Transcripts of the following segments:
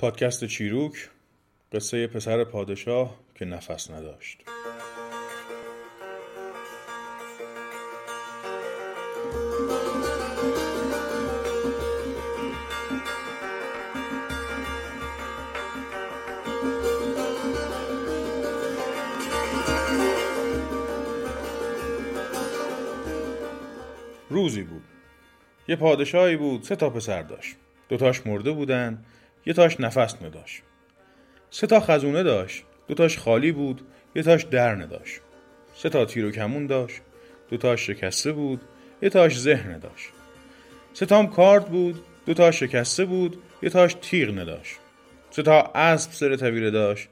پادکست چیروک قصه پسر پادشاه که نفس نداشت. روزی بود. یه پادشاهی بود سه تا پسر داشت. دوتاش مرده بودن. یه تاش نفس نداشت. سه تا خزونه داشت دو تاش خالی بود یه تاش در نداشت. سه تا تیر و کمون داشت دو تاش شکسته بود یه تاش ذهن نداشت. سه تام کارد بود دو تاش شکسته بود یه تاش تیغ نداشت. سه تا اسب سر طویله داشت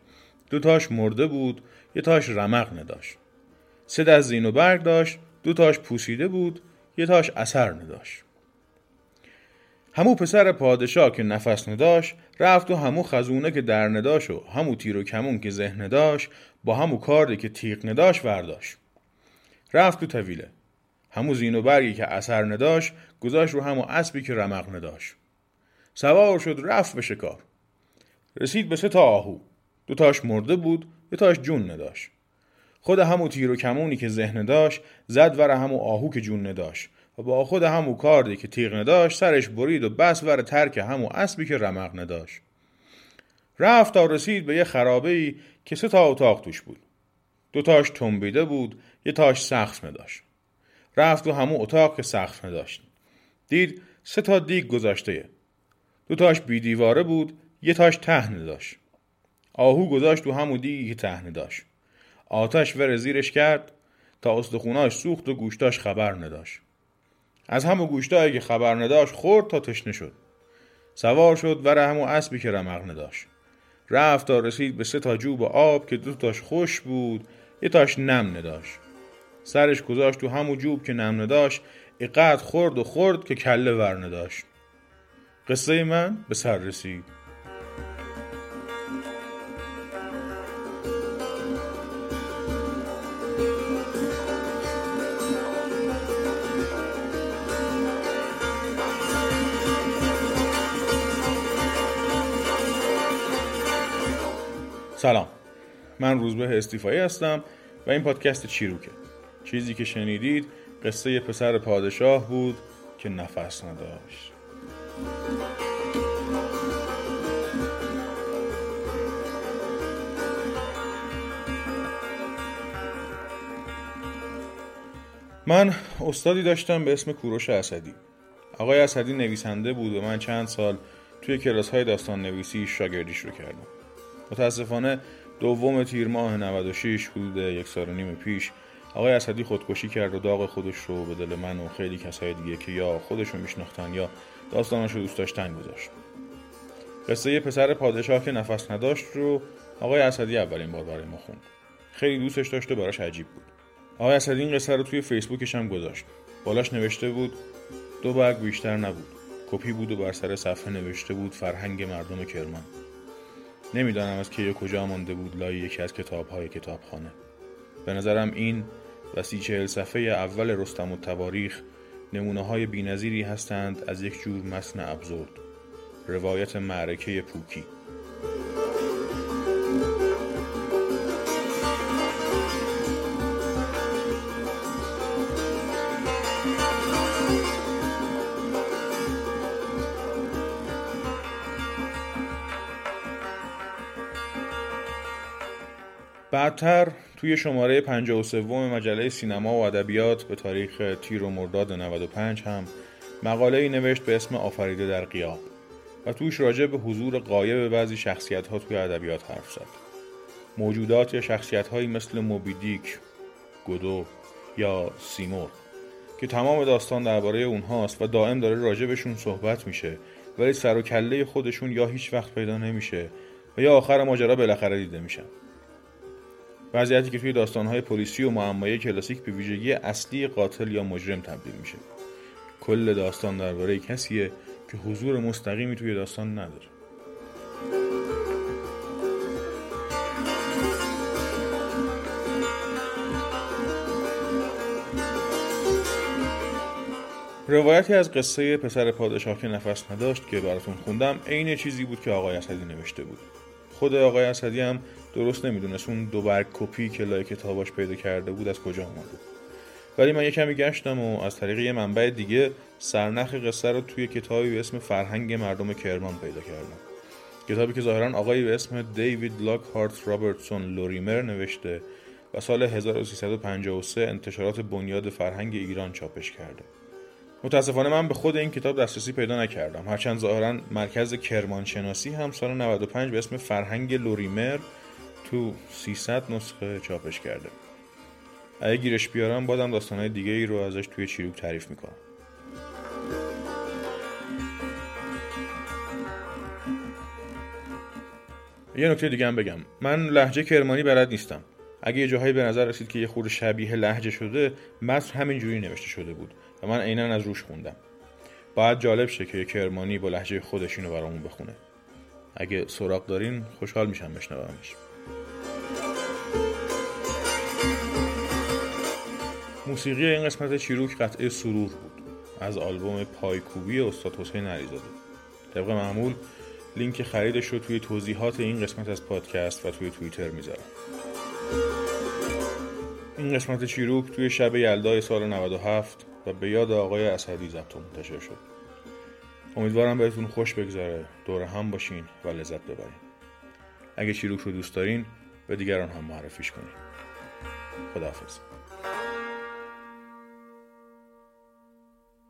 دو تاش مرده بود یه تاش رمق نداشت. سه دست زین و برگ داشت دو تاش پوسیده بود یه تاش اثر نداشت. همو پسر پادشاه که نفس نداشت رفت و همو خزونه که در نداشت و همو تیر و کمون که ذهن داشت با همو کاردی که تیغ نداشت ورداشت. رفت تو طویله. همو زین و برگی که اثر نداشت گذاشت رو همو اسبی که رمق نداشت. سوار شد رفت به شکار. رسید به سه تا آهو. دو تاش مرده بود یه تاش جون نداشت. خود همو تیر و کمونی که ذهن داشت زد ور همو آهو که جون نداشت. و با خود همو کاردی که تیغ نداشت سرش برید و بس ور ترک همو اسبی که رمق نداشت. رفت تا رسید به یه خرابه ای که سه تا اتاق توش بود. دو تاش تنبیده بود یه تاش سقف نداشت. رفت و همو اتاق که سقف نداشت. دید سه تا دیگ گذاشته. دو تاش بی دیواره بود یه تاش ته نداشت. آهو گذاشت تو همو دیگی که ته نداشت. آتش ور زیرش کرد تا استخوناش سوخت و گوشتاش خبر نداشت. از همو گوشتایی که خبر نداشت خورد تا تشنه شد. سوار شد ور همو اسبی که رمق نداشت. رفت تا رسید به سه تا جوب آب که دو تاش خوش بود یه تاش نم نداشت. سرش گذاشت تو همو جوب که نم نداشت اقد خورد و خورد که کله ور نداشت. قصه من به سر رسید. سلام. من روزبه استیفایی هستم و این پادکست چیروکه. چیزی که شنیدید قصه پسر پادشاه بود که نفس نداشت. من استادی داشتم به اسم کوروش اسدی. آقای اسدی نویسنده بود و من چند سال توی کلاس های داستان نویسی شاگردیش رو کردم. متاسفانه دوم تیر ماه 96 حدود یک سال و نیم پیش آقای اسدی خودکشی کرد و داغ خودش رو به دل من و خیلی کسای دیگه که یا خودش رو میشناختن یا داستانش رو دوست داشتن گذاشت. قصه پسر پادشاه که نفس نداشت رو آقای اسدی اولین بار برای ما خوند. خیلی دوستش داشت و براش عجیب بود. آقای اسدی این قصه رو توی فیسبوکش هم گذاشت. بالاش نوشته بود دو برگ بیشتر نبود. کپی بود و بر سر صفحه نوشته بود فرهنگ مردم کرمان. نمی‌دانم از کی کجا مانده بود لای یکی از کتاب های کتابخانه. به نظرم این و سی چهل صفحه اول رستم و تواریخ نمونه های بینظیری هستند از یک جور متن ابزورد روایت معرکه پوکی. بعدتر توی شماره 53 مجله سینما و ادبیات به تاریخ تیر و مرداد 95 هم مقاله ای نوشت به اسم آفریده در قیاب و توش راجع به حضور قایب بعضی شخصیت ها توی ادبیات حرف زد. موجودات یا شخصیت هایی مثل موبیدیک، گودو یا سیمور که تمام داستان درباره اونهاست و دائم داره بهشون صحبت میشه ولی سر و کله خودشون یا هیچ وقت پیدا نمیشه و یا آخر ماجرا بالاخره دیده میشن. وضعیتی که توی داستانهای پلیسی و معمایی کلاسیک به ویژگی اصلی قاتل یا مجرم تبدیل میشه. کل داستان درباره کسیه که حضور مستقیمی توی داستان نداره. روایتی از قصه پسر پادشاه که نفس نداشت که براتون خوندم عین چیزی بود که آقای اسدی نوشته بود. خود آقای اسدی هم درست نمی‌دونست اون دو برگ کپی که لای کتاباش پیدا کرده بود از کجا اومده ولی من یه کمی گشتم و از طریق یه منبع دیگه سرنخ قصه رو توی کتابی به اسم فرهنگ مردم کرمان پیدا کردم. کتابی که ظاهرا آقایی به اسم دیوید لاک هارت رابرتسون لوریمر نوشته و سال 1353 انتشارات بنیاد فرهنگ ایران چاپش کرده. متاسفانه من به خود این کتاب دسترسی پیدا نکردم. هرچند ظاهرا مرکز کرمانشناسی هم سال 95 به اسم فرهنگ لوریمر تو 300 نسخه چاپش کرده. اگه گیرش بیارم بادم داستانهای دیگه ای رو ازش توی چیروک تعریف می‌کنم. یه نکته دیگه هم بگم. من لحجه کرمانی بلد نیستم. اگه یه جاهایی به نظر رسید که یه خورده شبیه لحجه شده متن همین جوری نوشته شده بود و من عینا از روش خوندم. باید جالب شه که کرمانی با لحجه خودش اینو برامون بخونه. اگه سراغ دارین خوشحال میشم بشنومش. موسیقی این قسمت چیروک قطعه سرور بود. از آلبوم پایکوبی استاد حسین علیزاده. طبق معمول لینک خریدش رو توی توضیحات این قسمت از پادکست و توی توییتر می‌ذارم. این قسمت چیروک توی شب یلدای سال 97 و به یاد آقای اسدی ضبط منتشر شد. امیدوارم بهتون خوش بگذره. دور هم باشین و لذت ببرین. اگه چیروک رو دوست دارین به دیگران هم معرفیش کنین. خداحافظ.